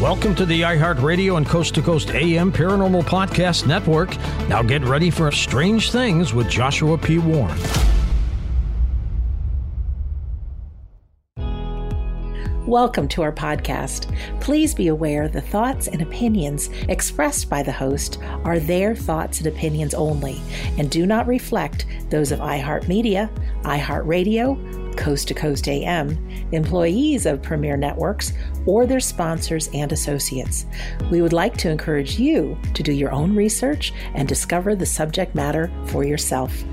Welcome to the iHeartRadio and Coast to Coast AM Paranormal Podcast Network. Now get ready for Strange Things with Joshua P. Warren. Welcome to our podcast. Please be aware the thoughts and opinions expressed by the host are their thoughts and opinions only and do not reflect those of iHeartMedia, iHeartRadio, Coast to Coast AM, employees of Premier Networks, or their sponsors and associates. We would like to encourage you to do your own research and discover the subject matter for yourself.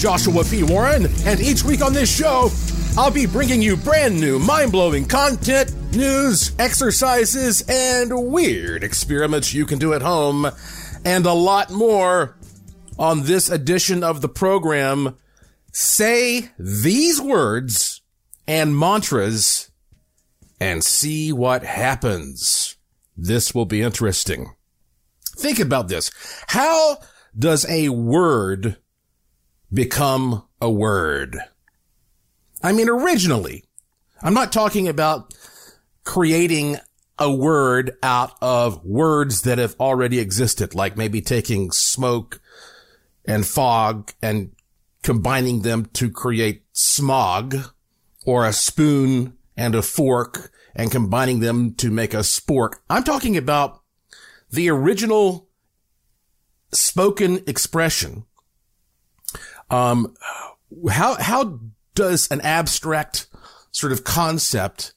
Joshua P. Warren, and each week on this show, I'll be bringing you brand new, mind blowing content, news, exercises, and weird experiments you can do at home, and a lot more on this edition of the program. Say these words and mantras and see what happens. This will be interesting. Think about this. How does a word become a word? I mean, originally, I'm not talking about creating a word out of words that have already existed, like maybe taking smoke and fog and combining them to create smog or a spoon and a fork and combining them to make a spork. I'm talking about the original spoken expression. Um, how, how does an abstract sort of concept,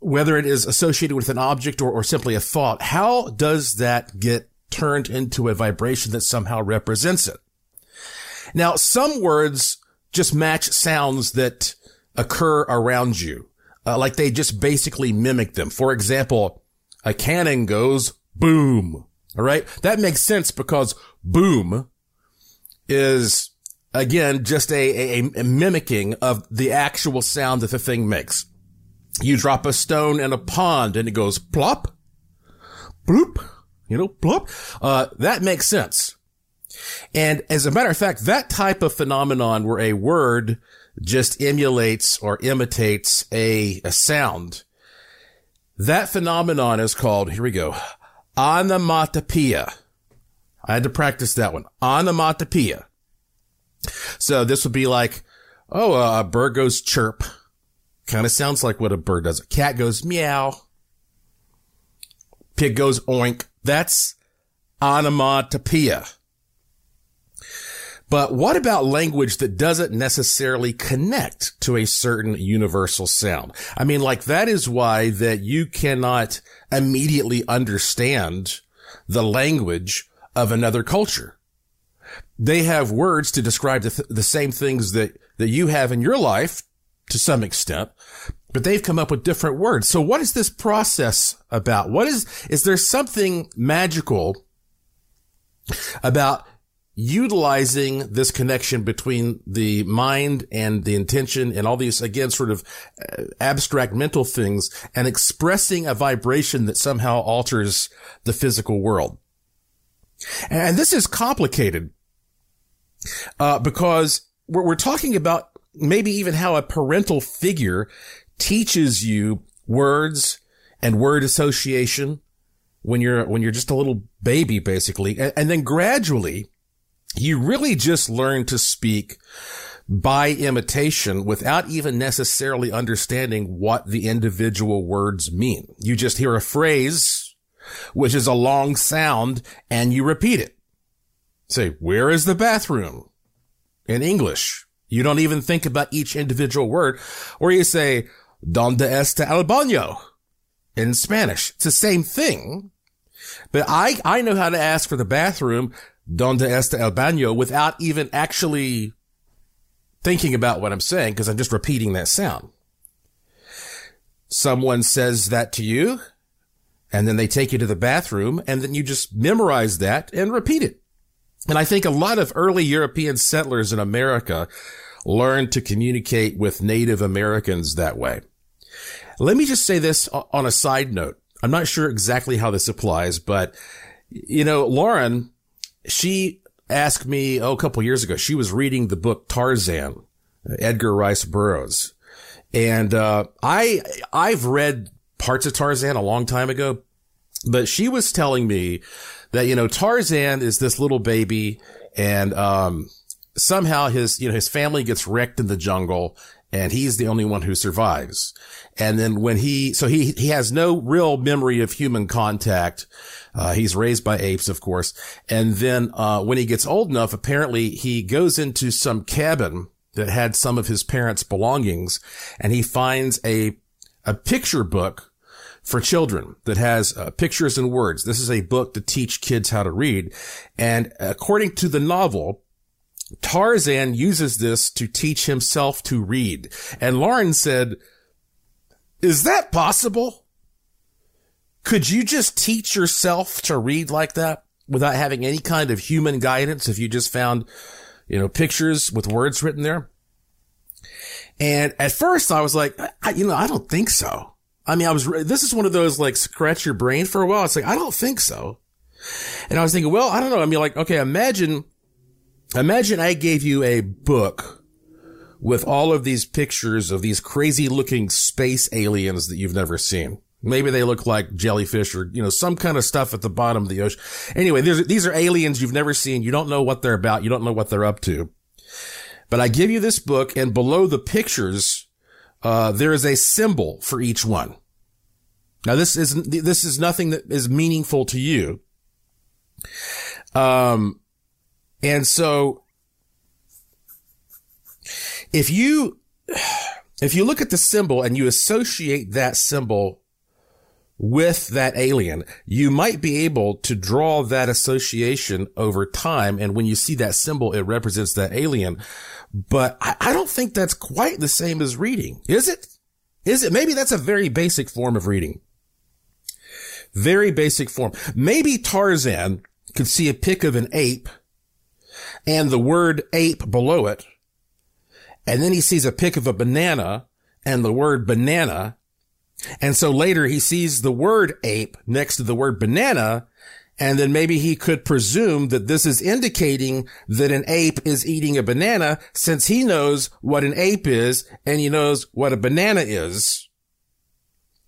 whether it is associated with an object or, or simply a thought, how does that get turned into a vibration that somehow represents it? Now, some words just match sounds that occur around you, uh, like they just basically mimic them. For example, a cannon goes boom. All right. That makes sense because boom is again just a, a, a mimicking of the actual sound that the thing makes. You drop a stone in a pond and it goes plop, bloop, you know, plop. Uh, that makes sense. And as a matter of fact, that type of phenomenon where a word just emulates or imitates a, a sound, that phenomenon is called, here we go, onomatopoeia. I had to practice that one. Onomatopoeia. So this would be like, oh, uh, a bird goes chirp. Kind of sounds like what a bird does. A cat goes meow. Pig goes oink. That's onomatopoeia. But what about language that doesn't necessarily connect to a certain universal sound? I mean, like that is why that you cannot immediately understand the language of another culture. They have words to describe the, th- the same things that, that you have in your life to some extent, but they've come up with different words. So what is this process about? What is, is there something magical about utilizing this connection between the mind and the intention and all these, again, sort of uh, abstract mental things and expressing a vibration that somehow alters the physical world. And this is complicated, uh, because we're, we're talking about maybe even how a parental figure teaches you words and word association when you're, when you're just a little baby, basically. And, and then gradually, you really just learn to speak by imitation without even necessarily understanding what the individual words mean. You just hear a phrase, which is a long sound, and you repeat it. Say, where is the bathroom? In English. You don't even think about each individual word. Or you say, donde está el baño? In Spanish. It's the same thing. But I, I know how to ask for the bathroom, donde está el baño, without even actually thinking about what I'm saying because I'm just repeating that sound. Someone says that to you and then they take you to the bathroom and then you just memorize that and repeat it. And I think a lot of early European settlers in America learned to communicate with Native Americans that way. Let me just say this on a side note. I'm not sure exactly how this applies, but you know, Lauren, she asked me, oh, a couple years ago, she was reading the book Tarzan, Edgar Rice Burroughs. And, uh, I, I've read parts of Tarzan a long time ago, but she was telling me that, you know, Tarzan is this little baby and, um, somehow his, you know, his family gets wrecked in the jungle and he's the only one who survives. And then when he, so he, he has no real memory of human contact. Uh, he's raised by apes, of course. And then, uh, when he gets old enough, apparently he goes into some cabin that had some of his parents' belongings and he finds a, a picture book for children that has uh, pictures and words. This is a book to teach kids how to read. And according to the novel, Tarzan uses this to teach himself to read. And Lauren said, is that possible? Could you just teach yourself to read like that without having any kind of human guidance if you just found, you know, pictures with words written there? And at first I was like, I, you know, I don't think so. I mean, I was, this is one of those like scratch your brain for a while. It's like, I don't think so. And I was thinking, well, I don't know. I mean, like, okay, imagine, imagine I gave you a book with all of these pictures of these crazy looking space aliens that you've never seen. Maybe they look like jellyfish or, you know, some kind of stuff at the bottom of the ocean. Anyway, these are aliens you've never seen. You don't know what they're about. You don't know what they're up to. But I give you this book and below the pictures, uh, there is a symbol for each one. Now this is, this is nothing that is meaningful to you. Um, and so if you, if you look at the symbol and you associate that symbol with that alien, you might be able to draw that association over time. And when you see that symbol, it represents that alien. But I, I, don't think that's quite the same as reading. Is it? Is it? Maybe that's a very basic form of reading. Very basic form. Maybe Tarzan could see a pic of an ape and the word ape below it and then he sees a pic of a banana and the word banana. And so later he sees the word ape next to the word banana. And then maybe he could presume that this is indicating that an ape is eating a banana since he knows what an ape is and he knows what a banana is.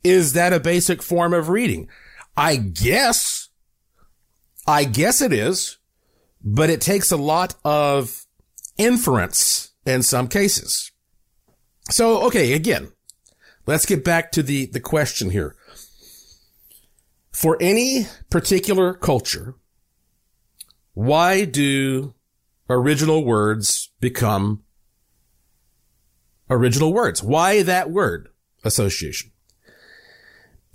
Is that a basic form of reading? I guess. I guess it is, but it takes a lot of inference in some cases. So, okay, again, let's get back to the, the question here. For any particular culture, why do original words become original words? Why that word association?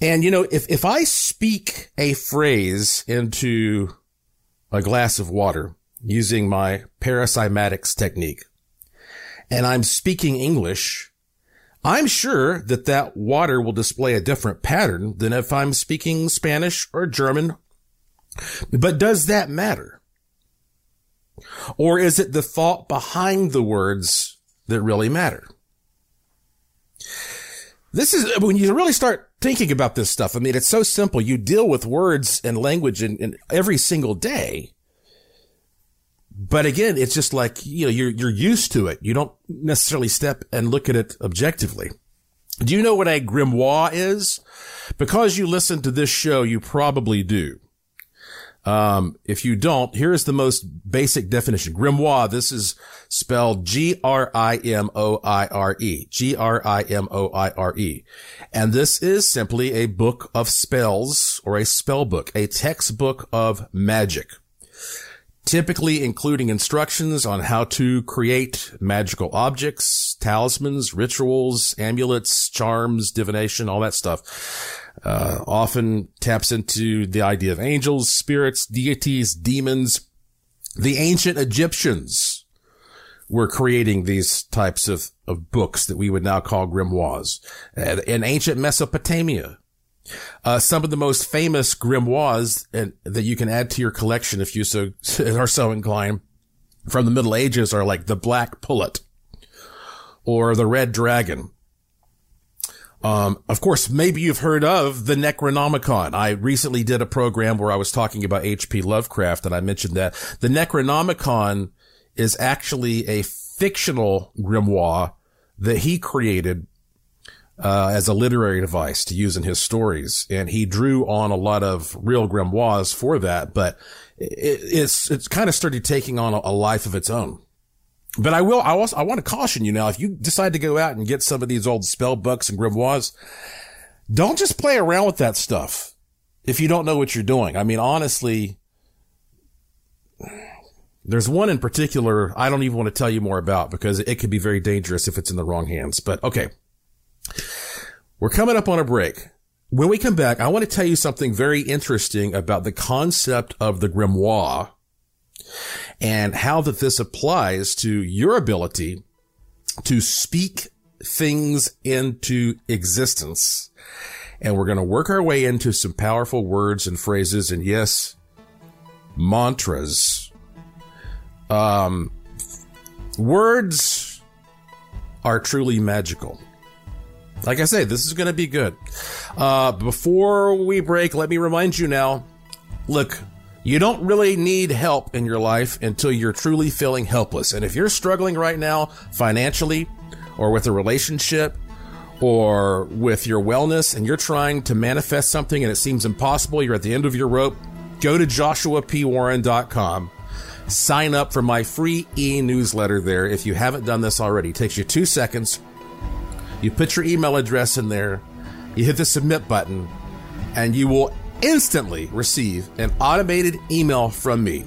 And you know, if, if I speak a phrase into a glass of water using my paracymatics technique, and I'm speaking English, I'm sure that that water will display a different pattern than if I'm speaking Spanish or German. But does that matter? Or is it the thought behind the words that really matter? This is when you really start thinking about this stuff. I mean, it's so simple. You deal with words and language in, in every single day. But again, it's just like, you know, you're, you're used to it. You don't necessarily step and look at it objectively. Do you know what a grimoire is? Because you listen to this show, you probably do. Um, if you don't, here's the most basic definition. Grimoire, this is spelled G-R-I-M-O-I-R-E. G-R-I-M-O-I-R-E. And this is simply a book of spells or a spell book, a textbook of magic. Typically including instructions on how to create magical objects, talismans, rituals, amulets, charms, divination, all that stuff uh, often taps into the idea of angels, spirits, deities, demons. The ancient Egyptians were creating these types of, of books that we would now call grimoires. Uh, in ancient Mesopotamia, uh, some of the most famous grimoires and, that you can add to your collection if you so are so inclined from the Middle Ages are like the Black Pullet or the Red Dragon um, of course, maybe you've heard of the Necronomicon. I recently did a program where I was talking about H.P. Lovecraft and I mentioned that the Necronomicon is actually a fictional grimoire that he created uh, as a literary device to use in his stories. And he drew on a lot of real grimoires for that, but it, it's, it's kind of started taking on a, a life of its own. But I will, I also, I want to caution you now, if you decide to go out and get some of these old spell books and grimoires, don't just play around with that stuff if you don't know what you're doing. I mean, honestly, there's one in particular I don't even want to tell you more about because it could be very dangerous if it's in the wrong hands. But okay. We're coming up on a break. When we come back, I want to tell you something very interesting about the concept of the grimoire and how that this applies to your ability to speak things into existence. And we're going to work our way into some powerful words and phrases and yes, mantras. Um, words are truly magical. Like I say, this is going to be good. Uh, before we break, let me remind you now, look, you don't really need help in your life until you're truly feeling helpless. And if you're struggling right now financially or with a relationship or with your wellness and you're trying to manifest something and it seems impossible, you're at the end of your rope, go to joshuapwarren.com. Sign up for my free e newsletter there if you haven't done this already. It takes you two seconds. You put your email address in there, you hit the submit button, and you will instantly receive an automated email from me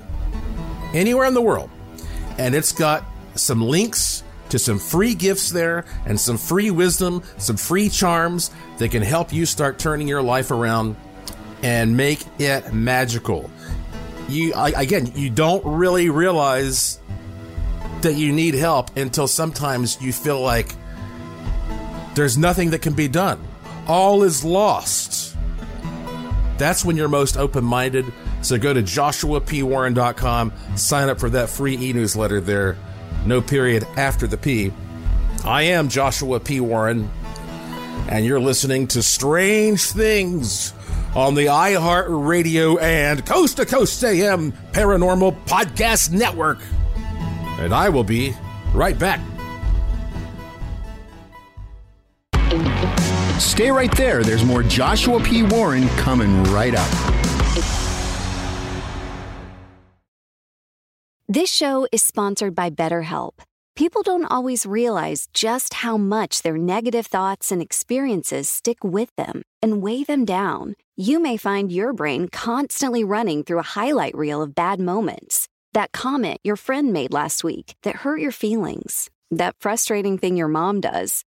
anywhere in the world. And it's got some links to some free gifts there and some free wisdom, some free charms that can help you start turning your life around and make it magical. You I, again, you don't really realize that you need help until sometimes you feel like there's nothing that can be done. All is lost. That's when you're most open minded. So go to joshuapwarren.com, sign up for that free e newsletter there. No period after the P. I am Joshua P. Warren, and you're listening to Strange Things on the iHeart Radio and Coast to Coast AM Paranormal Podcast Network. And I will be right back. Stay right there. There's more Joshua P. Warren coming right up. This show is sponsored by BetterHelp. People don't always realize just how much their negative thoughts and experiences stick with them and weigh them down. You may find your brain constantly running through a highlight reel of bad moments. That comment your friend made last week that hurt your feelings. That frustrating thing your mom does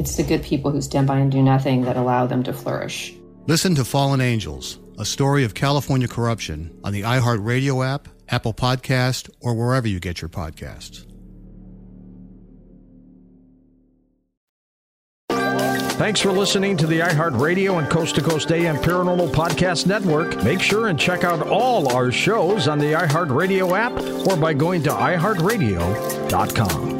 It's the good people who stand by and do nothing that allow them to flourish. Listen to Fallen Angels, a story of California corruption on the iHeartRadio app, Apple Podcast, or wherever you get your podcasts. Thanks for listening to the iHeartRadio and Coast to Coast AM Paranormal Podcast Network. Make sure and check out all our shows on the iHeartRadio app or by going to iHeartRadio.com.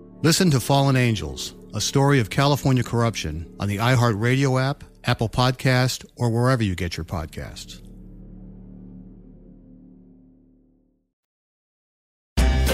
Listen to Fallen Angels, a story of California corruption on the iHeartRadio app, Apple Podcast, or wherever you get your podcasts.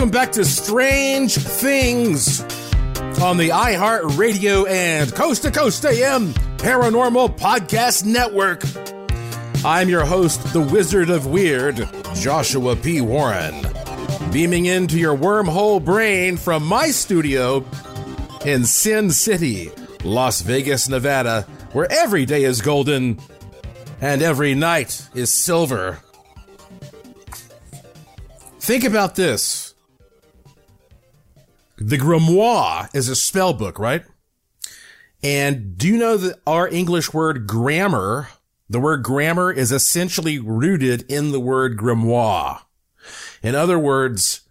Welcome back to Strange Things on the iHeart Radio and Coast to Coast AM Paranormal Podcast Network. I'm your host, the Wizard of Weird, Joshua P. Warren, beaming into your wormhole brain from my studio in Sin City, Las Vegas, Nevada, where every day is golden and every night is silver. Think about this. The grimoire is a spell book, right? And do you know that our English word grammar, the word grammar is essentially rooted in the word grimoire. In other words,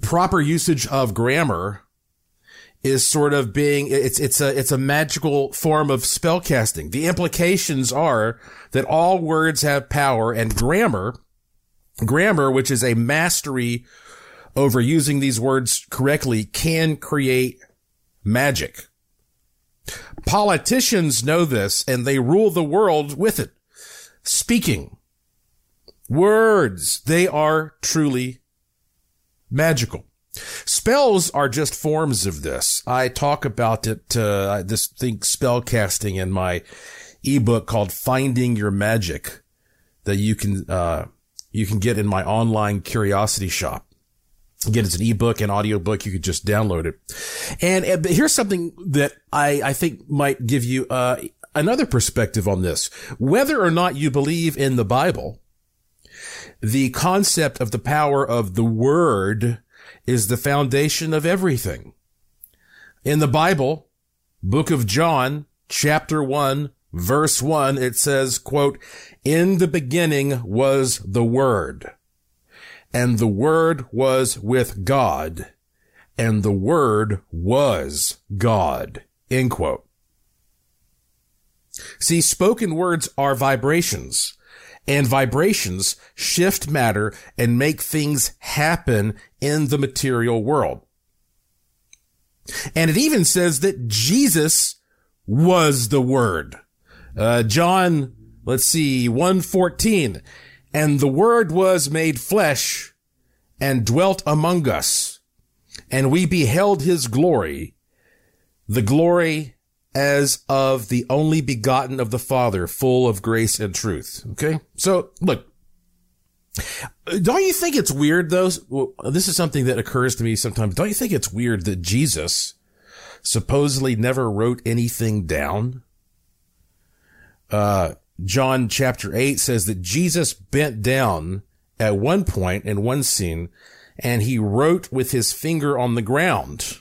proper usage of grammar is sort of being, it's, it's a, it's a magical form of spell casting. The implications are that all words have power and grammar, grammar, which is a mastery over using these words correctly can create magic. Politicians know this and they rule the world with it. Speaking. Words. They are truly magical. Spells are just forms of this. I talk about it, uh, this thing spell casting in my ebook called Finding Your Magic that you can, uh, you can get in my online curiosity shop. Again, it's an ebook and audiobook. You could just download it. And, and here's something that I, I think might give you, uh, another perspective on this. Whether or not you believe in the Bible, the concept of the power of the word is the foundation of everything. In the Bible, book of John, chapter one, verse one, it says, quote, in the beginning was the word and the word was with God and the word was God. End quote. See, spoken words are vibrations and vibrations shift matter and make things happen in the material world. And it even says that Jesus was the word. Uh, John, let's see, 114. And the word was made flesh and dwelt among us and we beheld his glory, the glory as of the only begotten of the Father, full of grace and truth. Okay. So look, don't you think it's weird though? This is something that occurs to me sometimes. Don't you think it's weird that Jesus supposedly never wrote anything down? Uh, John chapter eight says that Jesus bent down at one point in one scene and he wrote with his finger on the ground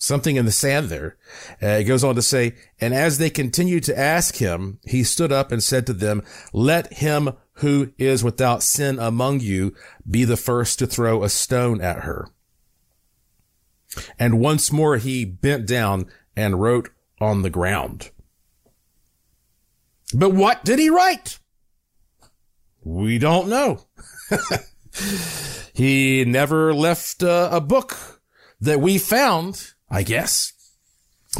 something in the sand there. Uh, it goes on to say, and as they continued to ask him, he stood up and said to them, let him who is without sin among you be the first to throw a stone at her. And once more he bent down and wrote on the ground. But what did he write? We don't know. he never left uh, a book that we found I guess.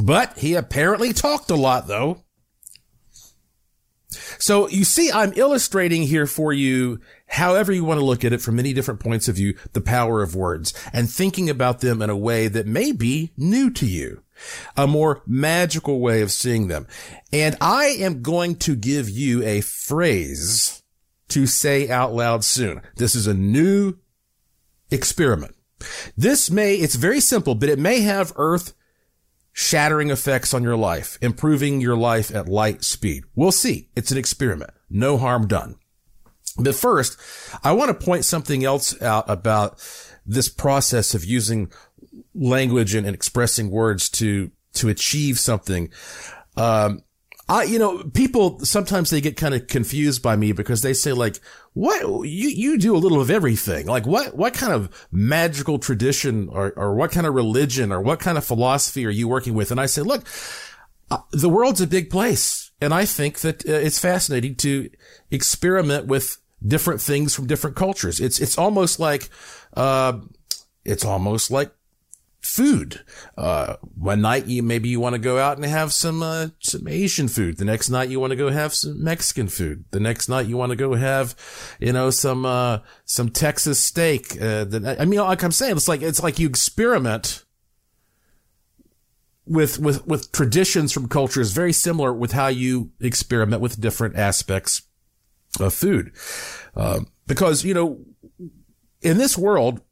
But he apparently talked a lot though. So you see, I'm illustrating here for you, however you want to look at it from many different points of view, the power of words and thinking about them in a way that may be new to you, a more magical way of seeing them. And I am going to give you a phrase to say out loud soon. This is a new experiment. This may, it's very simple, but it may have earth shattering effects on your life, improving your life at light speed. We'll see. It's an experiment. No harm done. But first, I want to point something else out about this process of using language and, and expressing words to, to achieve something. Um, I, you know, people sometimes they get kind of confused by me because they say like, what you, you do a little of everything. Like what, what kind of magical tradition or, or what kind of religion or what kind of philosophy are you working with? And I say, look, uh, the world's a big place. And I think that uh, it's fascinating to experiment with different things from different cultures. It's, it's almost like, uh, it's almost like food. Uh, one night you, maybe you want to go out and have some, uh, some Asian food. The next night you want to go have some Mexican food. The next night you want to go have, you know, some, uh, some Texas steak. Uh, I mean, like I'm saying, it's like, it's like you experiment with, with, with traditions from cultures very similar with how you experiment with different aspects of food. Uh, because, you know, in this world,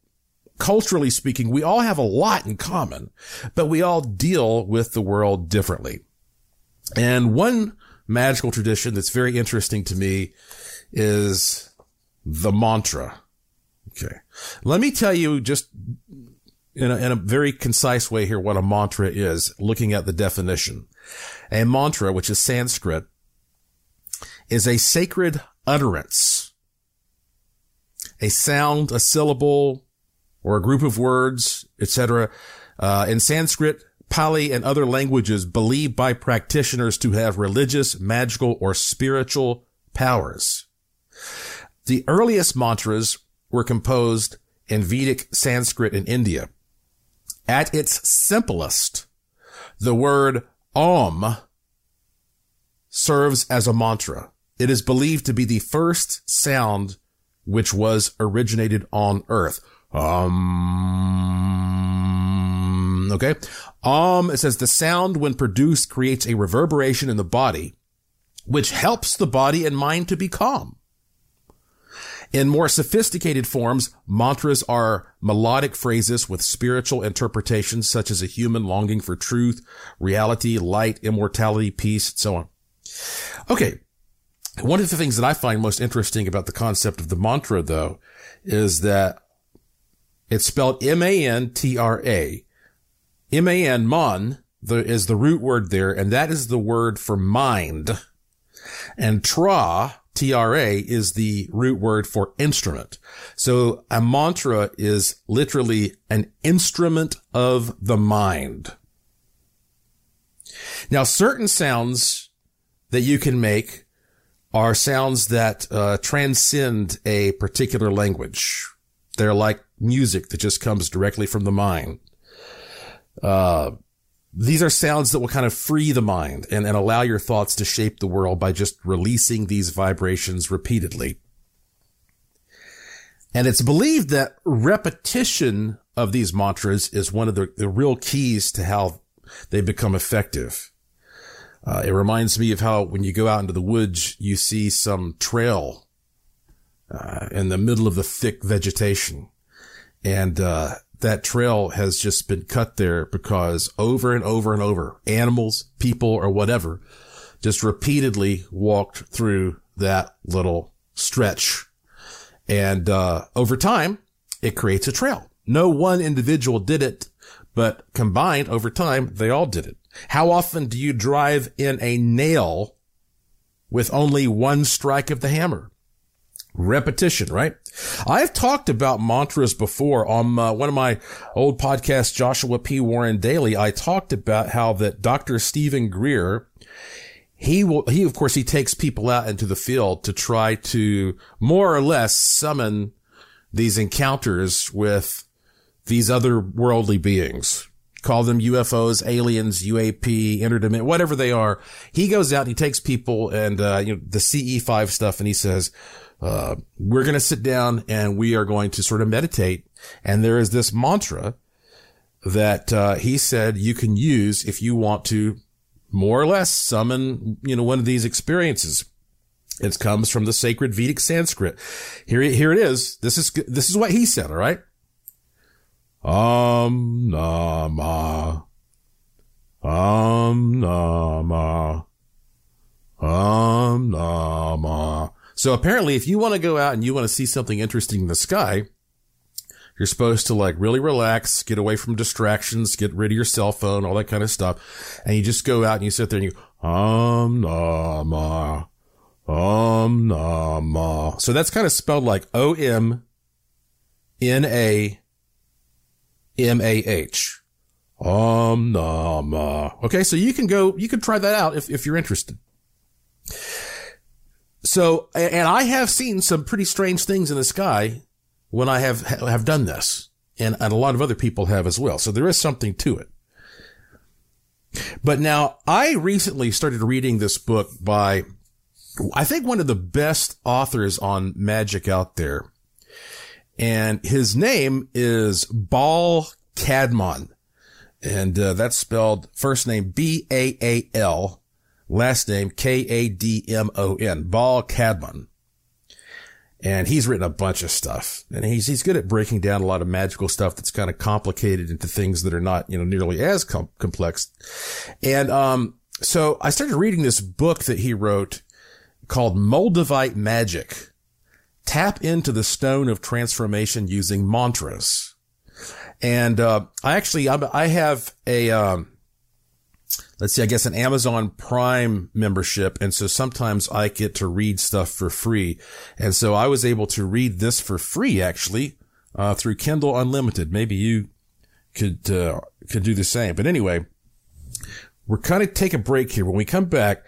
culturally speaking, we all have a lot in common, but we all deal with the world differently. And one magical tradition that's very interesting to me is the mantra. Okay. Let me tell you just in a, in a very concise way here what a mantra is, looking at the definition. A mantra, which is Sanskrit, is a sacred utterance, a sound, a syllable, or a group of words, etc. Uh, in Sanskrit, Pali, and other languages believed by practitioners to have religious, magical, or spiritual powers. The earliest mantras were composed in Vedic Sanskrit in India. At its simplest, the word Om serves as a mantra. It is believed to be the first sound which was originated on earth. Um, Okay. Um, it says the sound when produced creates a reverberation in the body, which helps the body and mind to be calm. In more sophisticated forms, mantras are melodic phrases with spiritual interpretations such as a human longing for truth, reality, light, immortality, peace, and so on. Okay. One of the things that I find most interesting about the concept of the mantra, though, is that it's spelled M-A-N-T-R-A. M-A-N, mon, the, is the root word there, and that is the word for mind. And tra, TRA is the root word for instrument. So a mantra is literally an instrument of the mind. Now, certain sounds that you can make are sounds that uh, transcend a particular language. They're like music that just comes directly from the mind. Uh, these are sounds that will kind of free the mind and, and allow your thoughts to shape the world by just releasing these vibrations repeatedly. And it's believed that repetition of these mantras is one of the, the real keys to how they become effective. Uh, it reminds me of how when you go out into the woods, you see some trail uh, in the middle of the thick vegetation. And uh, that trail has just been cut there because over and over and over, animals, people, or whatever, just repeatedly walked through that little stretch. And uh, over time, it creates a trail. No one individual did it, but combined over time, they all did it. How often do you drive in a nail with only one strike of the hammer? repetition, right? I've talked about mantras before on uh, one of my old podcasts, Joshua P. Warren Daily. I talked about how that Dr. Steven Greer, he will, he, of course, he takes people out into the field to try to more or less summon these encounters with these other worldly beings. Call them UFOs, aliens, UAP, interdimensional, whatever they are. He goes out and he takes people and, uh, you know, the CE5 stuff and he says, uh, we're going to sit down and we are going to sort of meditate. And there is this mantra that, uh, he said you can use if you want to more or less summon, you know, one of these experiences. It comes from the sacred Vedic Sanskrit. Here, here it is. This is, this is what he said. All right. Om Nama. Om Nama. Om Nama. So apparently, if you want to go out and you want to see something interesting in the sky, you're supposed to like really relax, get away from distractions, get rid of your cell phone, all that kind of stuff. And you just go out and you sit there and you, go, Om Nama, Om Nama. So that's kind of spelled like O M N A M A H. Om Nama. Okay. So you can go, you can try that out if, if you're interested. So, and I have seen some pretty strange things in the sky when I have, have done this and, and a lot of other people have as well. So there is something to it. But now I recently started reading this book by, I think one of the best authors on magic out there. And his name is Baal Kadmon. And uh, that's spelled first name B-A-A-L last name K-A-D-M-O-N, Baal Kadmon. And he's written a bunch of stuff and he's, he's good at breaking down a lot of magical stuff that's kind of complicated into things that are not, you know, nearly as com- complex. And, um, so I started reading this book that he wrote called Moldavite Magic. Tap into the stone of transformation using mantras. And, uh, I actually, I have a, um, let's see, I guess an Amazon Prime membership. And so sometimes I get to read stuff for free. And so I was able to read this for free actually, uh, through Kindle Unlimited. Maybe you could, uh, could do the same. But anyway, we're kind of take a break here. When we come back,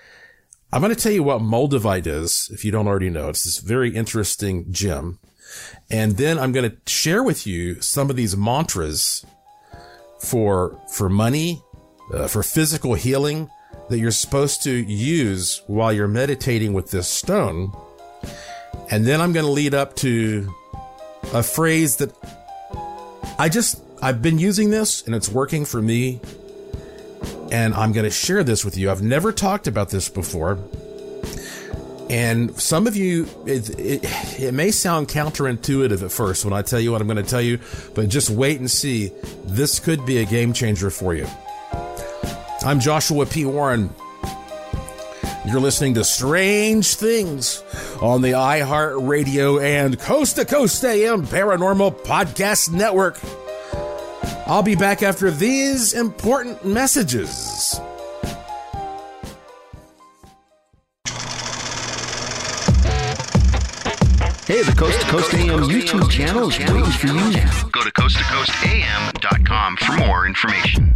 I'm going to tell you what Moldavite is, if you don't already know. It's this very interesting gem. And then I'm going to share with you some of these mantras for, for money uh, for physical healing that you're supposed to use while you're meditating with this stone. And then I'm going to lead up to a phrase that I just, I've been using this and it's working for me. And I'm going to share this with you. I've never talked about this before. And some of you, it, it, it, may sound counterintuitive at first when I tell you what I'm going to tell you, but just wait and see. This could be a game changer for you. I'm Joshua P. Warren. You're listening to Strange Things on the iHeartRadio and Coast to Coast AM Paranormal Podcast Network. I'll be back after these important messages. Hey, the Coast to Coast AM YouTube channel is waiting for you now. Go to coasttocoastam.com for more information.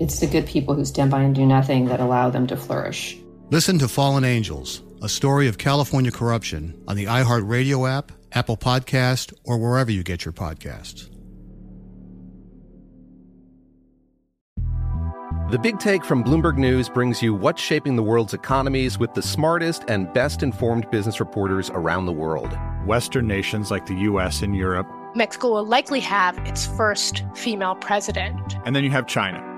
It's the good people who stand by and do nothing that allow them to flourish. Listen to Fallen Angels, a story of California corruption on the iHeartRadio app, Apple Podcast, or wherever you get your podcasts. The Big Take from Bloomberg News brings you what's shaping the world's economies with the smartest and best informed business reporters around the world. Western nations like the US and Europe. Mexico will likely have its first female president. And then you have China.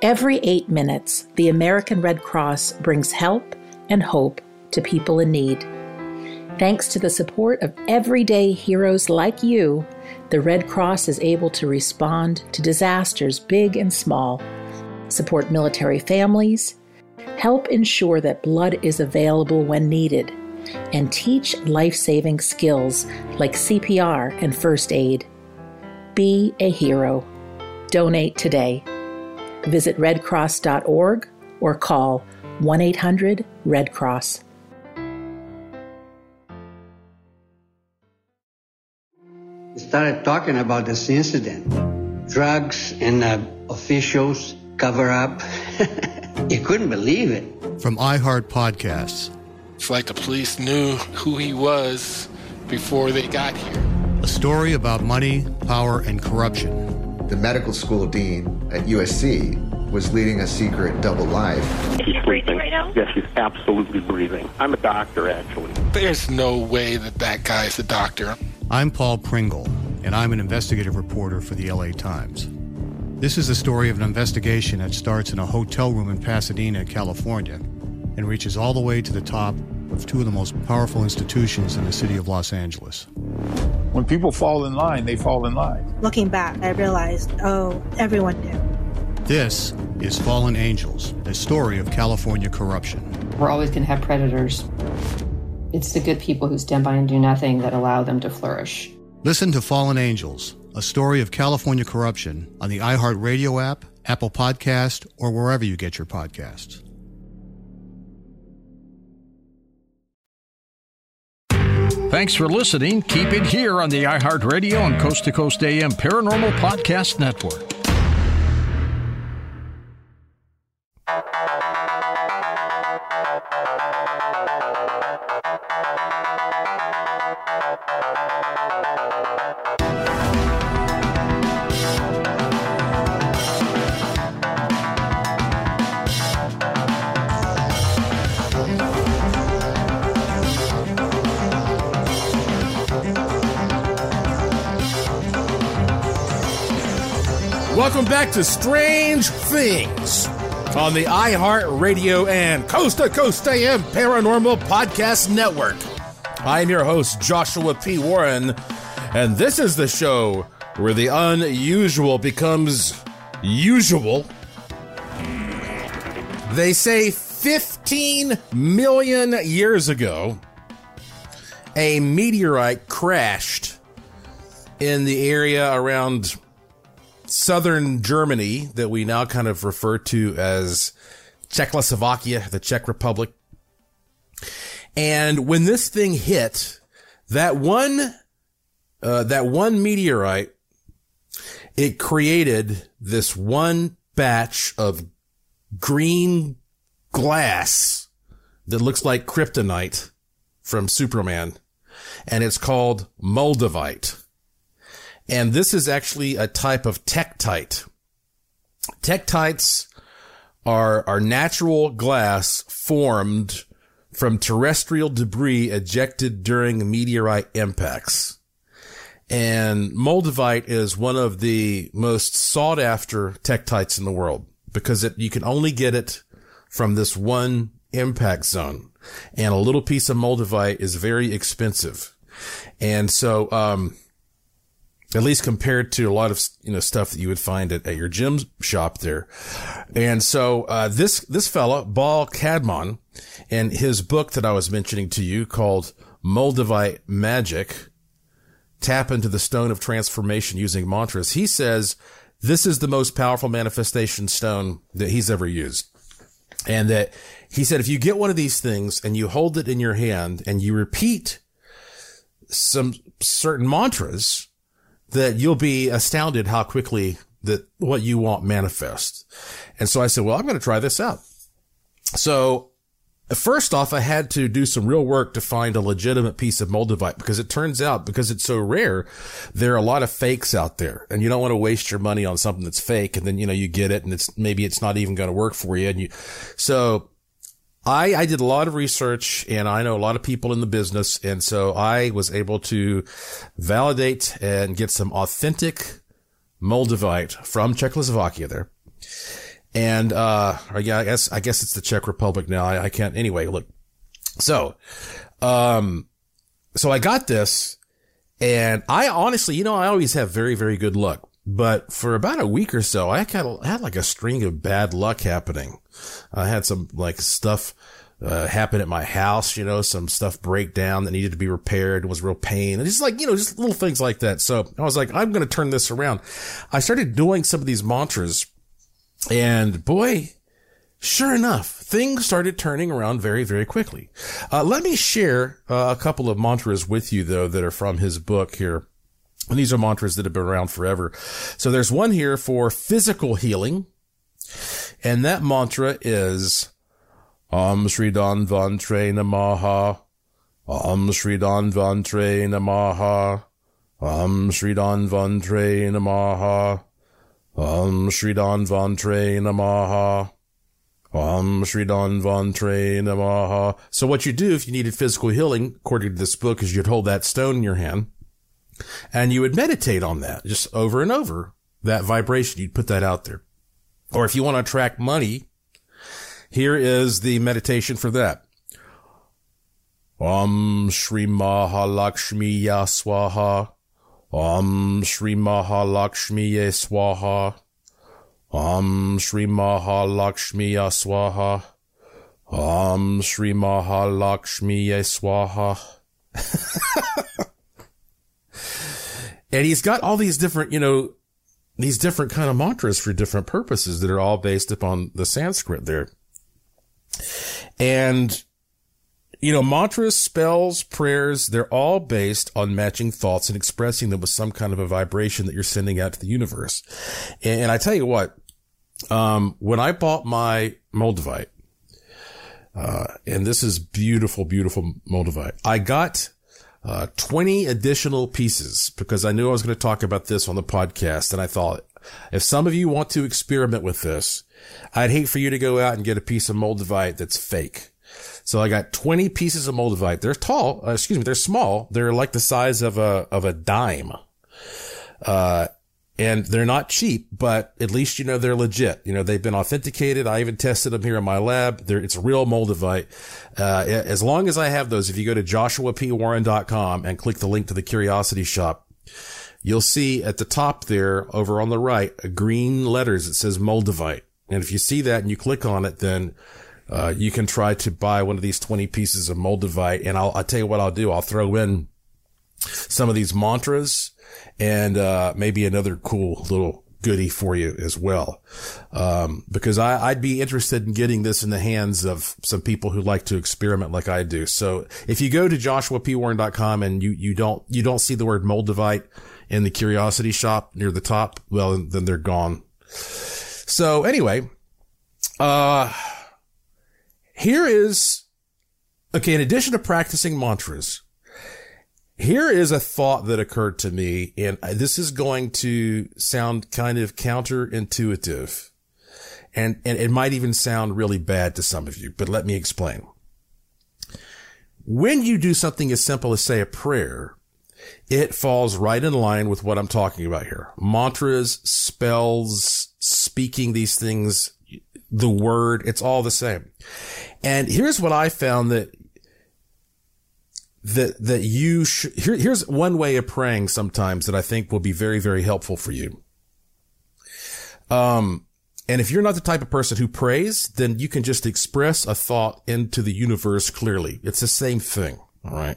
Every eight minutes, the American Red Cross brings help and hope to people in need. Thanks to the support of everyday heroes like you, the Red Cross is able to respond to disasters big and small, support military families, help ensure that blood is available when needed, and teach life saving skills like CPR and first aid. Be a hero. Donate today. Visit redcross.org or call 1 800 Red Cross. We started talking about this incident. Drugs and uh, officials cover up. you couldn't believe it. From iHeart Podcasts. It's like the police knew who he was before they got here. A story about money, power, and corruption. The medical school dean at USC was leading a secret double life. She's breathing right now? Yes, she's absolutely breathing. I'm a doctor, actually. There's no way that that guy's a doctor. I'm Paul Pringle, and I'm an investigative reporter for the LA Times. This is the story of an investigation that starts in a hotel room in Pasadena, California, and reaches all the way to the top of two of the most powerful institutions in the city of Los Angeles. When people fall in line, they fall in line. Looking back, I realized, oh, everyone knew. This is Fallen Angels, a story of California corruption. We're always going to have predators. It's the good people who stand by and do nothing that allow them to flourish. Listen to Fallen Angels, a story of California corruption on the iHeartRadio app, Apple Podcast, or wherever you get your podcasts. Thanks for listening. Keep it here on the iHeartRadio and Coast to Coast AM Paranormal Podcast Network. Welcome back to Strange Things on the iHeart Radio and Coast to Coast AM Paranormal Podcast Network. I am your host, Joshua P. Warren, and this is the show where the unusual becomes usual. They say 15 million years ago, a meteorite crashed in the area around southern Germany that we now kind of refer to as Czechoslovakia, the Czech Republic. And when this thing hit, that one, uh, that one meteorite, it created this one batch of green glass that looks like kryptonite from Superman. And it's called moldavite. And this is actually a type of tektite. Tektites are, are natural glass formed from terrestrial debris ejected during meteorite impacts. And moldavite is one of the most sought after tektites in the world because it, you can only get it from this one impact zone. And a little piece of moldavite is very expensive. And so, um, at least compared to a lot of you know stuff that you would find at, at your gym shop there. And so uh, this this fella, Baal Kadmon, in his book that I was mentioning to you called Moldavite Magic, tap into the stone of transformation using mantras. He says this is the most powerful manifestation stone that he's ever used, and that he said if you get one of these things and you hold it in your hand and you repeat some certain mantras that you'll be astounded how quickly that what you want manifests. And so I said, well, I'm going to try this out. So first off, I had to do some real work to find a legitimate piece of moldavite because it turns out because it's so rare, there are a lot of fakes out there and you don't want to waste your money on something that's fake. And then, you know, you get it and it's maybe it's not even going to work for you. And you, so I, I did a lot of research and I know a lot of people in the business. And so I was able to validate and get some authentic Moldavite from Czechoslovakia there. And, uh, I guess, I guess it's the Czech Republic now. I, I can't, anyway, look. So, um, so I got this and I honestly, you know, I always have very, very good luck. But for about a week or so, I kind of had like a string of bad luck happening. I had some like stuff uh, happen at my house, you know, some stuff break down that needed to be repaired was real pain and just like, you know, just little things like that. So I was like, I'm going to turn this around. I started doing some of these mantras and boy, sure enough, things started turning around very, very quickly. Uh, let me share uh, a couple of mantras with you though that are from his book here. And these are mantras that have been around forever. So there's one here for physical healing. And that mantra is Om Shri Dhanvantre Namaha. Om Shri Dhanvantre Namaha. Om Shri Dhanvantre Namaha. Om Shri Dhanvantre Namaha. Om Dhanvantre Namaha. So what you do if you needed physical healing, according to this book, is you'd hold that stone in your hand and you would meditate on that just over and over. That vibration, you'd put that out there. Or if you want to attract money, here is the meditation for that. Om Shri Mahalakshmi Swaha. Om Shri Mahalakshmi Swaha. Om Shri Mahalakshmi Swaha. Om Shri Mahalakshmi Swaha. and he's got all these different, you know, these different kind of mantras for different purposes that are all based upon the Sanskrit there. And you know, mantras, spells, prayers, they're all based on matching thoughts and expressing them with some kind of a vibration that you're sending out to the universe. And, and I tell you what, um, when I bought my Moldavite, uh, and this is beautiful, beautiful Moldavite, I got, uh, 20 additional pieces because I knew I was going to talk about this on the podcast. And I thought, if some of you want to experiment with this, I'd hate for you to go out and get a piece of Moldavite that's fake. So I got 20 pieces of Moldavite. They're tall, uh, excuse me, they're small. They're like the size of a, of a dime. Uh, and they're not cheap, but at least, you know, they're legit. You know, they've been authenticated. I even tested them here in my lab. They're, it's real Moldavite. Uh, as long as I have those, if you go to joshuapwarren.com and click the link to the curiosity shop, you'll see at the top there over on the right, green letters. that says Moldavite. And if you see that and you click on it, then uh, you can try to buy one of these 20 pieces of Moldavite. And I'll, I'll tell you what I'll do. I'll throw in some of these mantras and, uh, maybe another cool little goodie for you as well. Um, because I, would be interested in getting this in the hands of some people who like to experiment like I do. So if you go to joshuapwarren.com and you, you don't, you don't see the word Moldavite in the curiosity shop near the top, well, then they're gone. So anyway, uh, here is, okay, in addition to practicing mantras, here is a thought that occurred to me, and this is going to sound kind of counterintuitive. And, and it might even sound really bad to some of you, but let me explain. When you do something as simple as say a prayer, it falls right in line with what I'm talking about here. Mantras, spells, speaking these things, the word, it's all the same. And here's what I found that that that you should here, here's one way of praying sometimes that I think will be very very helpful for you. Um and if you're not the type of person who prays, then you can just express a thought into the universe clearly. It's the same thing, all right?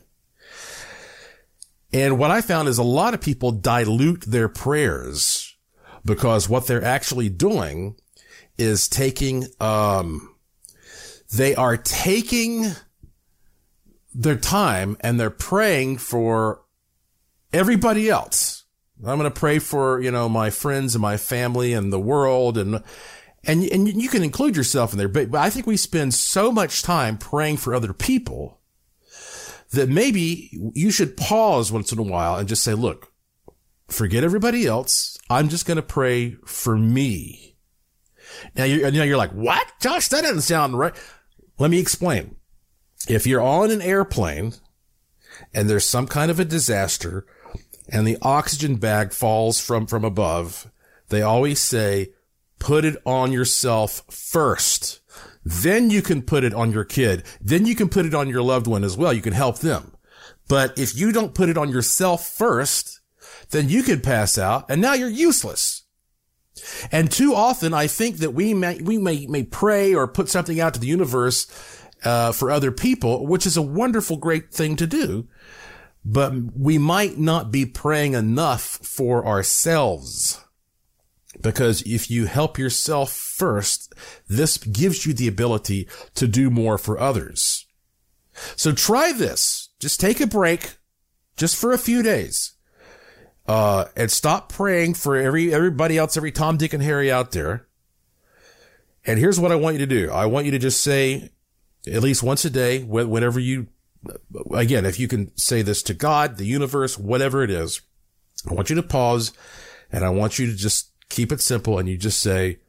And what I found is a lot of people dilute their prayers because what they're actually doing is taking um they are taking their time and they're praying for everybody else. I'm going to pray for, you know, my friends and my family and the world and, and, and you can include yourself in there, but I think we spend so much time praying for other people that maybe you should pause once in a while and just say, look, forget everybody else. I'm just going to pray for me. Now you're, you know, you're like, what? Josh, that doesn't sound right. Let me explain. If you're on an airplane and there's some kind of a disaster and the oxygen bag falls from, from above, they always say, put it on yourself first. Then you can put it on your kid. Then you can put it on your loved one as well. You can help them. But if you don't put it on yourself first, then you could pass out and now you're useless. And too often, I think that we may, we may, may pray or put something out to the universe, uh, for other people, which is a wonderful, great thing to do. But we might not be praying enough for ourselves. Because if you help yourself first, this gives you the ability to do more for others. So try this. Just take a break just for a few days uh, and stop praying for every everybody else, every Tom, Dick, and Harry out there. And here's what I want you to do. I want you to just say, at least once a day, whenever you, again, if you can say this to God, the universe, whatever it is, I want you to pause and I want you to just keep it simple and you just say,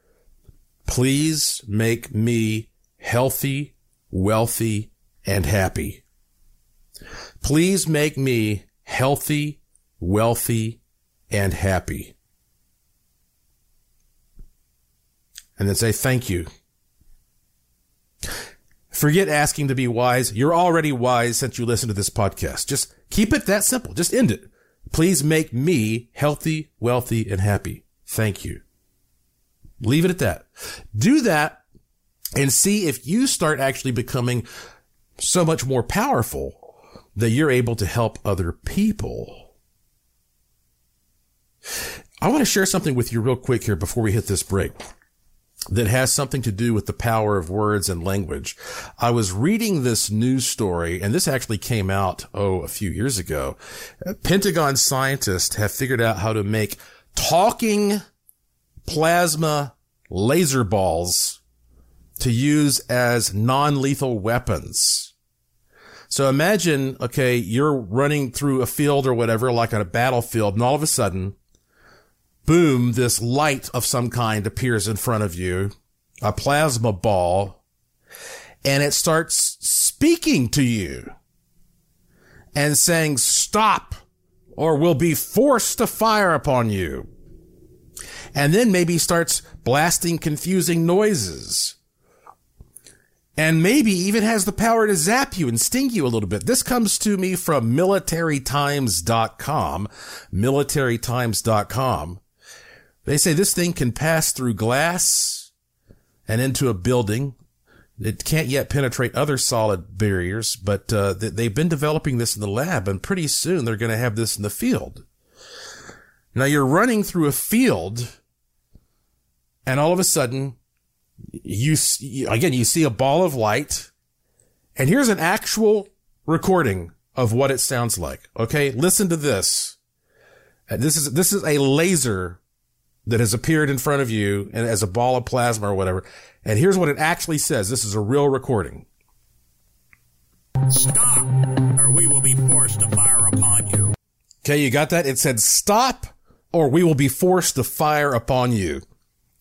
please make me healthy, wealthy, and happy. Please make me healthy, wealthy, and happy. And then say thank you. Forget asking to be wise. You're already wise since you listen to this podcast. Just keep it that simple. Just end it. Please make me healthy, wealthy, and happy. Thank you. Leave it at that. Do that and see if you start actually becoming so much more powerful that you're able to help other people. I want to share something with you real quick here before we hit this break. That has something to do with the power of words and language. I was reading this news story, and this actually came out, oh, a few years ago. Pentagon scientists have figured out how to make talking plasma laser balls to use as non-lethal weapons. So imagine, okay, you're running through a field or whatever, like on a battlefield, and all of a sudden, boom, this light of some kind appears in front of you, a plasma ball, and it starts speaking to you and saying, stop or we'll be forced to fire upon you. And then maybe starts blasting confusing noises. And maybe even has the power to zap you and sting you a little bit. This comes to me from militarytimes.com, militarytimes.com. They say this thing can pass through glass and into a building. It can't yet penetrate other solid barriers, but uh, they've been developing this in the lab, and pretty soon they're going to have this in the field. Now you're running through a field, and all of a sudden, you again you see a ball of light, and here's an actual recording of what it sounds like. Okay, listen to this. This is this is a laser that has appeared in front of you and as a ball of plasma or whatever. And here's what it actually says. This is a real recording. Stop, or we will be forced to fire upon you. Okay, you got that? It said stop, or we will be forced to fire upon you.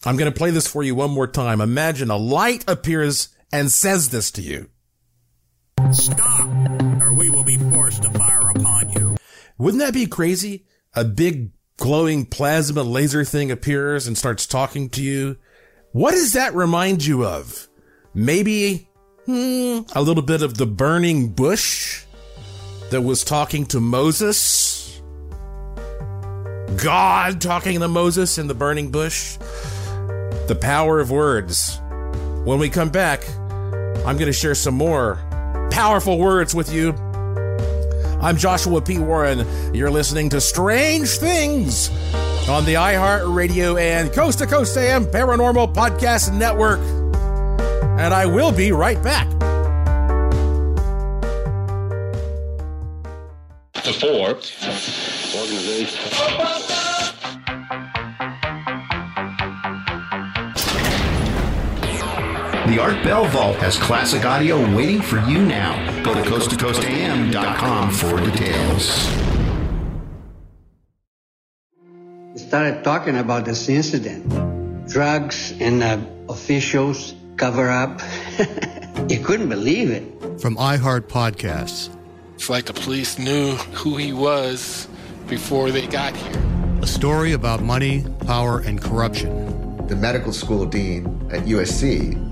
I'm going to play this for you one more time. Imagine a light appears and says this to you. Stop, or we will be forced to fire upon you. Wouldn't that be crazy? A big glowing plasma laser thing appears and starts talking to you. What does that remind you of? Maybe hmm, a little bit of the burning bush that was talking to Moses? God talking to Moses in the burning bush? The power of words. When we come back, I'm going to share some more powerful words with you I'm Joshua P. Warren. You're listening to Strange Things on the iHeartRadio and Coast to Coast AM Paranormal Podcast Network. And I will be right back. The Forbes organization. The Art Bell Vault has classic audio waiting for you now. Go to coasttocoastam.com for details. We started talking about this incident. Drugs and uh, officials cover up. you couldn't believe it. From iHeart Podcasts. It's like the police knew who he was before they got here. A story about money, power, and corruption. The medical school dean at USC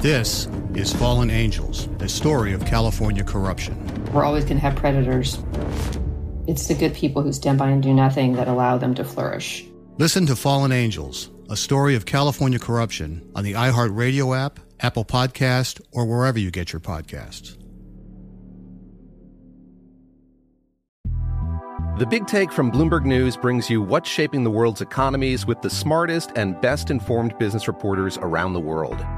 This is Fallen Angels, a story of California corruption. We're always going to have predators. It's the good people who stand by and do nothing that allow them to flourish. Listen to Fallen Angels, a story of California corruption on the iHeartRadio app, Apple Podcast, or wherever you get your podcasts. The Big Take from Bloomberg News brings you what's shaping the world's economies with the smartest and best informed business reporters around the world.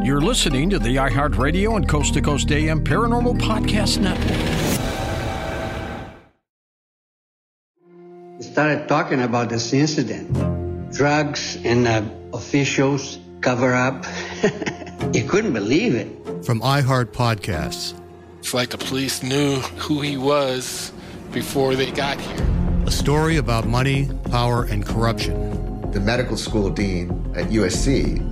You're listening to the iHeartRadio and Coast to Coast AM Paranormal Podcast Network. We started talking about this incident. Drugs and uh, officials cover up. you couldn't believe it. From iHeart Podcasts. It's like the police knew who he was before they got here. A story about money, power, and corruption. The medical school dean at USC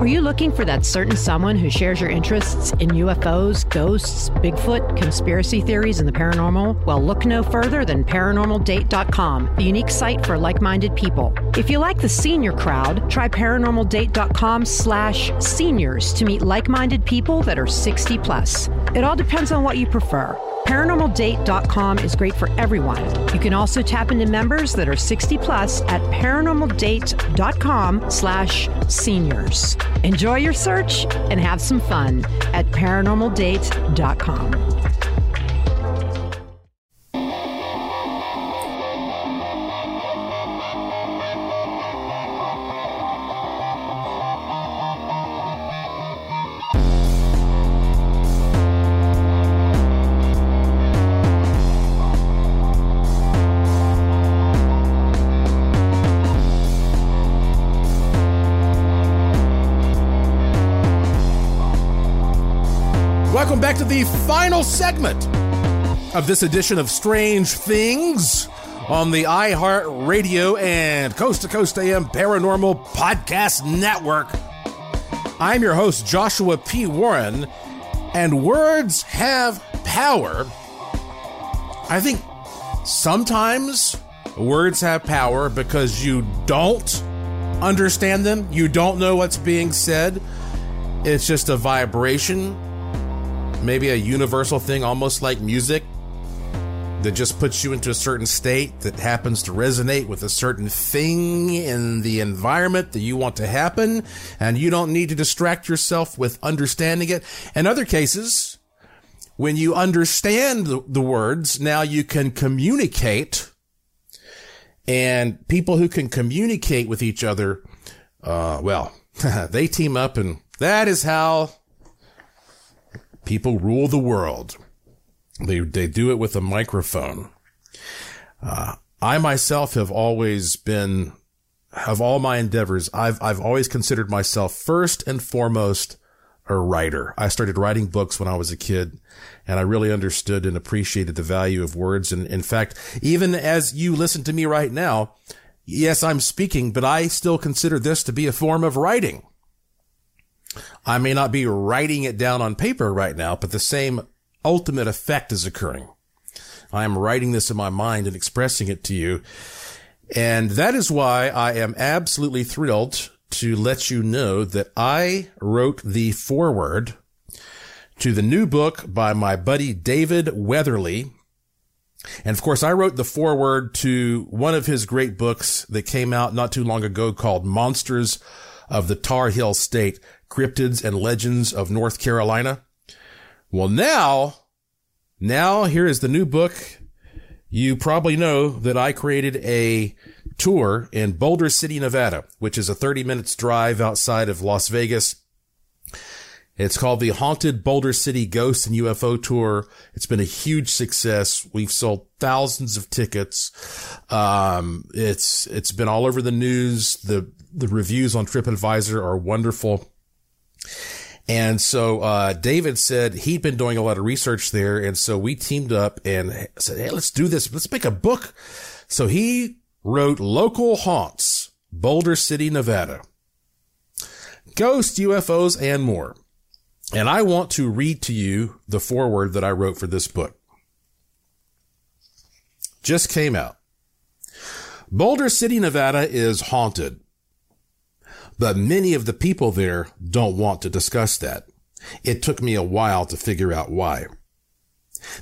Are you looking for that certain someone who shares your interests in UFOs, ghosts, Bigfoot, conspiracy theories, and the paranormal? Well, look no further than ParanormalDate.com, the unique site for like-minded people. If you like the senior crowd, try ParanormalDate.com slash seniors to meet like-minded people that are 60 plus. It all depends on what you prefer. ParanormalDate.com is great for everyone. You can also tap into members that are 60 plus at ParanormalDate.com slash seniors. Enjoy your search and have some fun at ParanormalDate.com. Welcome back to the final segment of this edition of Strange Things on the iHeart Radio and Coast to Coast AM Paranormal Podcast Network. I'm your host, Joshua P. Warren, and words have power. I think sometimes words have power because you don't understand them, you don't know what's being said. It's just a vibration maybe a universal thing, almost like music, that just puts you into a certain state that happens to resonate with a certain thing in the environment that you want to happen, and you don't need to distract yourself with understanding it. In other cases, when you understand the, words, now you can communicate, and people who can communicate with each other, uh, well, they team up, and that is how people rule the world. They, they do it with a microphone. Uh, I myself have always been, of all my endeavors, I've, I've always considered myself first and foremost a writer. I started writing books when I was a kid and I really understood and appreciated the value of words. And in fact, even as you listen to me right now, yes, I'm speaking, but I still consider this to be a form of writing. I may not be writing it down on paper right now, but the same ultimate effect is occurring. I am writing this in my mind and expressing it to you. And that is why I am absolutely thrilled to let you know that I wrote the foreword to the new book by my buddy David Weatherly. And of course, I wrote the foreword to one of his great books that came out not too long ago called Monsters of the Tar Heel State, Cryptids and Legends of North Carolina. Well, now, now here is the new book. You probably know that I created a tour in Boulder City, Nevada, which is a 30 minutes drive outside of Las Vegas. It's called the Haunted Boulder City Ghost and UFO Tour. It's been a huge success. We've sold thousands of tickets. Um, it's, it's been all over the news. The, the reviews on TripAdvisor are wonderful. And so, uh, David said he'd been doing a lot of research there. And so we teamed up and said, Hey, let's do this. Let's make a book. So he wrote Local Haunts, Boulder City, Nevada. Ghosts, UFOs, and more. And I want to read to you the foreword that I wrote for this book. Just came out. Boulder City, Nevada is haunted, but many of the people there don't want to discuss that. It took me a while to figure out why.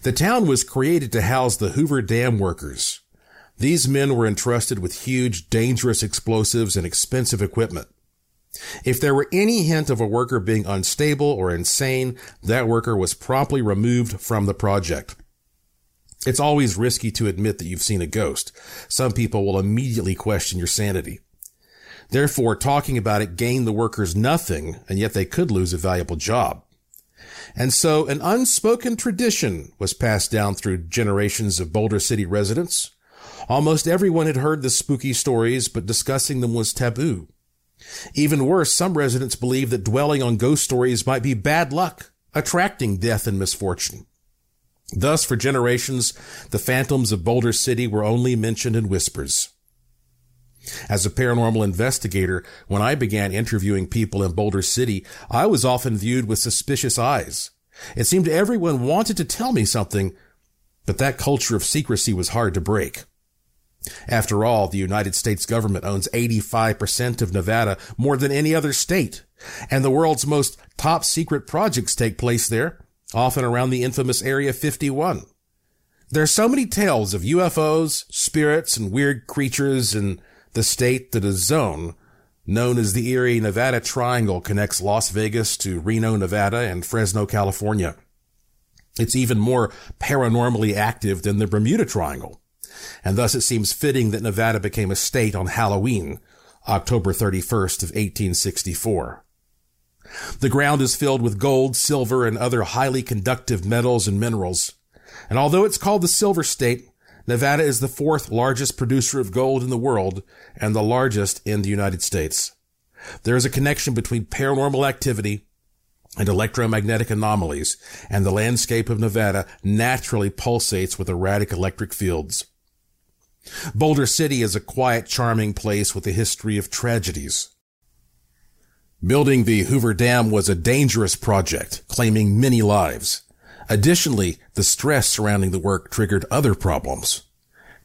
The town was created to house the Hoover Dam workers. These men were entrusted with huge, dangerous explosives and expensive equipment. If there were any hint of a worker being unstable or insane, that worker was promptly removed from the project. It's always risky to admit that you've seen a ghost. Some people will immediately question your sanity. Therefore, talking about it gained the workers nothing, and yet they could lose a valuable job. And so an unspoken tradition was passed down through generations of Boulder City residents. Almost everyone had heard the spooky stories, but discussing them was taboo. Even worse, some residents believed that dwelling on ghost stories might be bad luck, attracting death and misfortune. Thus, for generations, the phantoms of Boulder City were only mentioned in whispers. As a paranormal investigator, when I began interviewing people in Boulder City, I was often viewed with suspicious eyes. It seemed everyone wanted to tell me something, but that culture of secrecy was hard to break. After all, the United States government owns 85% of Nevada, more than any other state, and the world's most top secret projects take place there, often around the infamous Area 51. There are so many tales of UFOs, spirits, and weird creatures in the state that a zone known as the eerie Nevada Triangle connects Las Vegas to Reno, Nevada and Fresno, California. It's even more paranormally active than the Bermuda Triangle and thus it seems fitting that Nevada became a state on Halloween, October 31st of 1864. The ground is filled with gold, silver, and other highly conductive metals and minerals. And although it's called the Silver State, Nevada is the fourth largest producer of gold in the world and the largest in the United States. There is a connection between paranormal activity and electromagnetic anomalies, and the landscape of Nevada naturally pulsates with erratic electric fields. Boulder City is a quiet, charming place with a history of tragedies. Building the Hoover Dam was a dangerous project, claiming many lives. Additionally, the stress surrounding the work triggered other problems.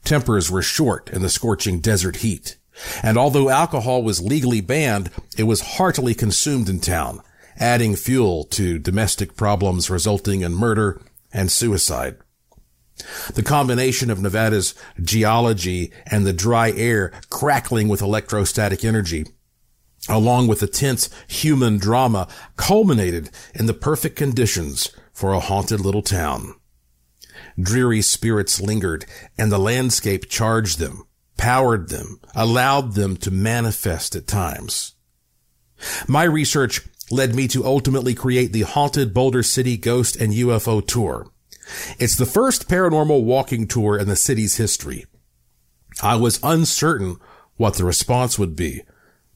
Tempers were short in the scorching desert heat. And although alcohol was legally banned, it was heartily consumed in town, adding fuel to domestic problems resulting in murder and suicide. The combination of Nevada's geology and the dry air crackling with electrostatic energy, along with the tense human drama, culminated in the perfect conditions for a haunted little town. Dreary spirits lingered, and the landscape charged them, powered them, allowed them to manifest at times. My research led me to ultimately create the Haunted Boulder City Ghost and UFO Tour. It's the first paranormal walking tour in the city's history. I was uncertain what the response would be,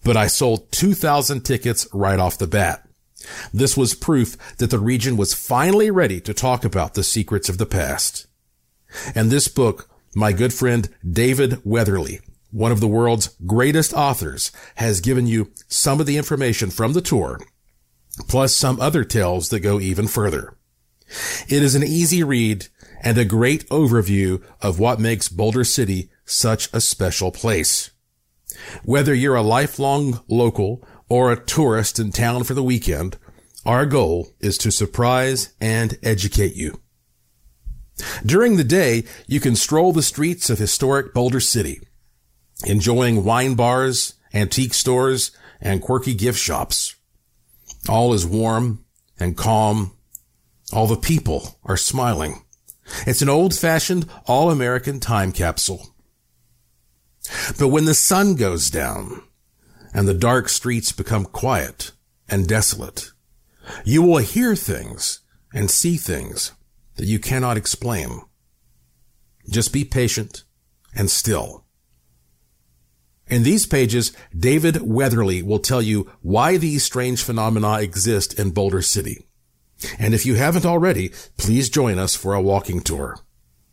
but I sold 2,000 tickets right off the bat. This was proof that the region was finally ready to talk about the secrets of the past. And this book, my good friend David Weatherly, one of the world's greatest authors, has given you some of the information from the tour, plus some other tales that go even further. It is an easy read and a great overview of what makes Boulder City such a special place. Whether you're a lifelong local or a tourist in town for the weekend, our goal is to surprise and educate you. During the day, you can stroll the streets of historic Boulder City, enjoying wine bars, antique stores, and quirky gift shops. All is warm and calm all the people are smiling. It's an old fashioned, all American time capsule. But when the sun goes down and the dark streets become quiet and desolate, You will hear things and see things that you cannot explain. Just be patient and still. In these pages, David Weatherly will tell you why these strange phenomena exist in Boulder City. And if you haven't already, please join us for a walking tour.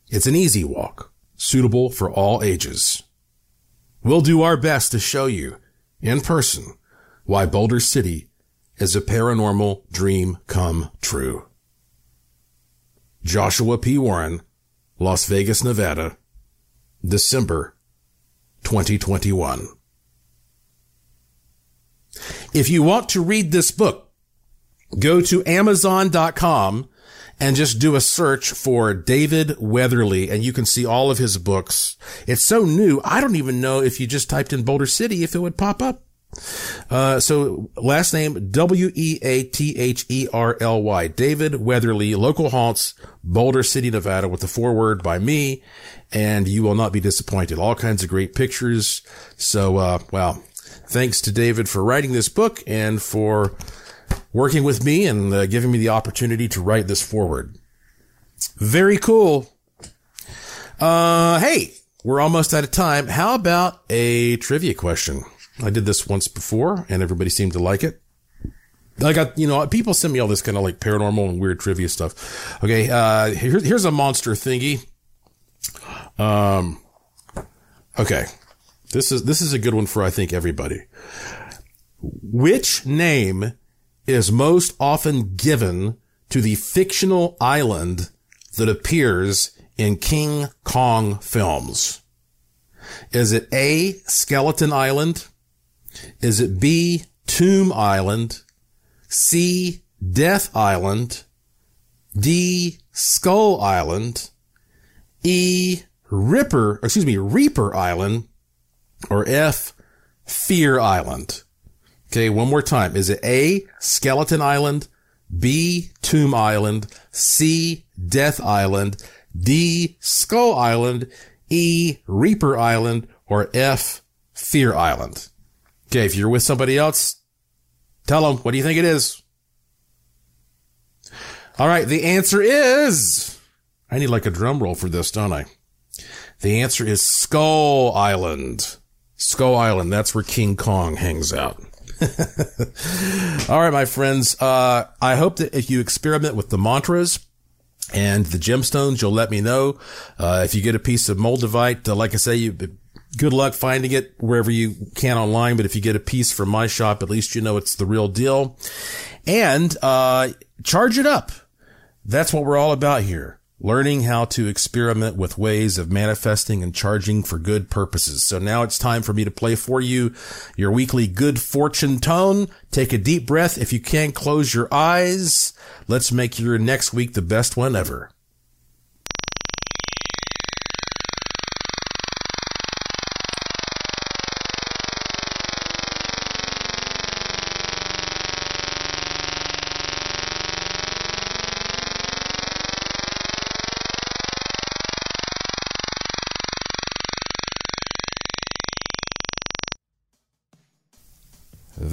It's an easy walk, suitable for all ages. We'll do our best to show you, in person, why Boulder City is a paranormal dream come true. Joshua P. Warren, Las Vegas, Nevada, December 2021. If you want to read this book, go to Amazon.com and just do a search for David Weatherly and you can see all of his books. It's so new. I don't even know if you just typed in Boulder City if it would pop up. Uh, so last name W-E-A-T-H-E-R-L-Y. David Weatherly, local haunts, Boulder City, Nevada with the foreword by me. And you will not be disappointed. All kinds of great pictures. So, uh, well, thanks to David for writing this book and for working with me and uh, giving me the opportunity to write this foreword. Very cool. Uh, hey, we're almost out of time. How about a trivia question? I did this once before and everybody seemed to like it. I got, you know, people send me all this kind of like paranormal and weird trivia stuff. Okay. Uh, here, here's a monster thingy. Um, okay. This is, this is a good one for, I think, everybody. Which name is most often given to the fictional island that appears in King Kong films? Is it A, Skeleton Island? Is it B, Tomb Island? C, Death Island? D, Skull Island? E, Ripper, excuse me, Reaper Island? Or F, Fear Island? Okay, one more time. Is it A, Skeleton Island? B, Tomb Island? C, Death Island? D, Skull Island? E, Reaper Island? Or F, Fear Island? Okay, if you're with somebody else, tell them, what do you think it is? All right, the answer is, I need like a drum roll for this, don't I? The answer is Skull Island. Skull Island, that's where King Kong hangs out. All right, my friends. Uh, I hope that if you experiment with the mantras and the gemstones, you'll let me know. Uh, if you get a piece of moldavite, uh, like I say, you, good luck finding it wherever you can online. But if you get a piece from my shop, at least you know it's the real deal. And, uh, charge it up. That's what we're all about here learning how to experiment with ways of manifesting and charging for good purposes. So now it's time for me to play for you your weekly good fortune tone. Take a deep breath. If you can't close your eyes. Let's make your next week the best one ever.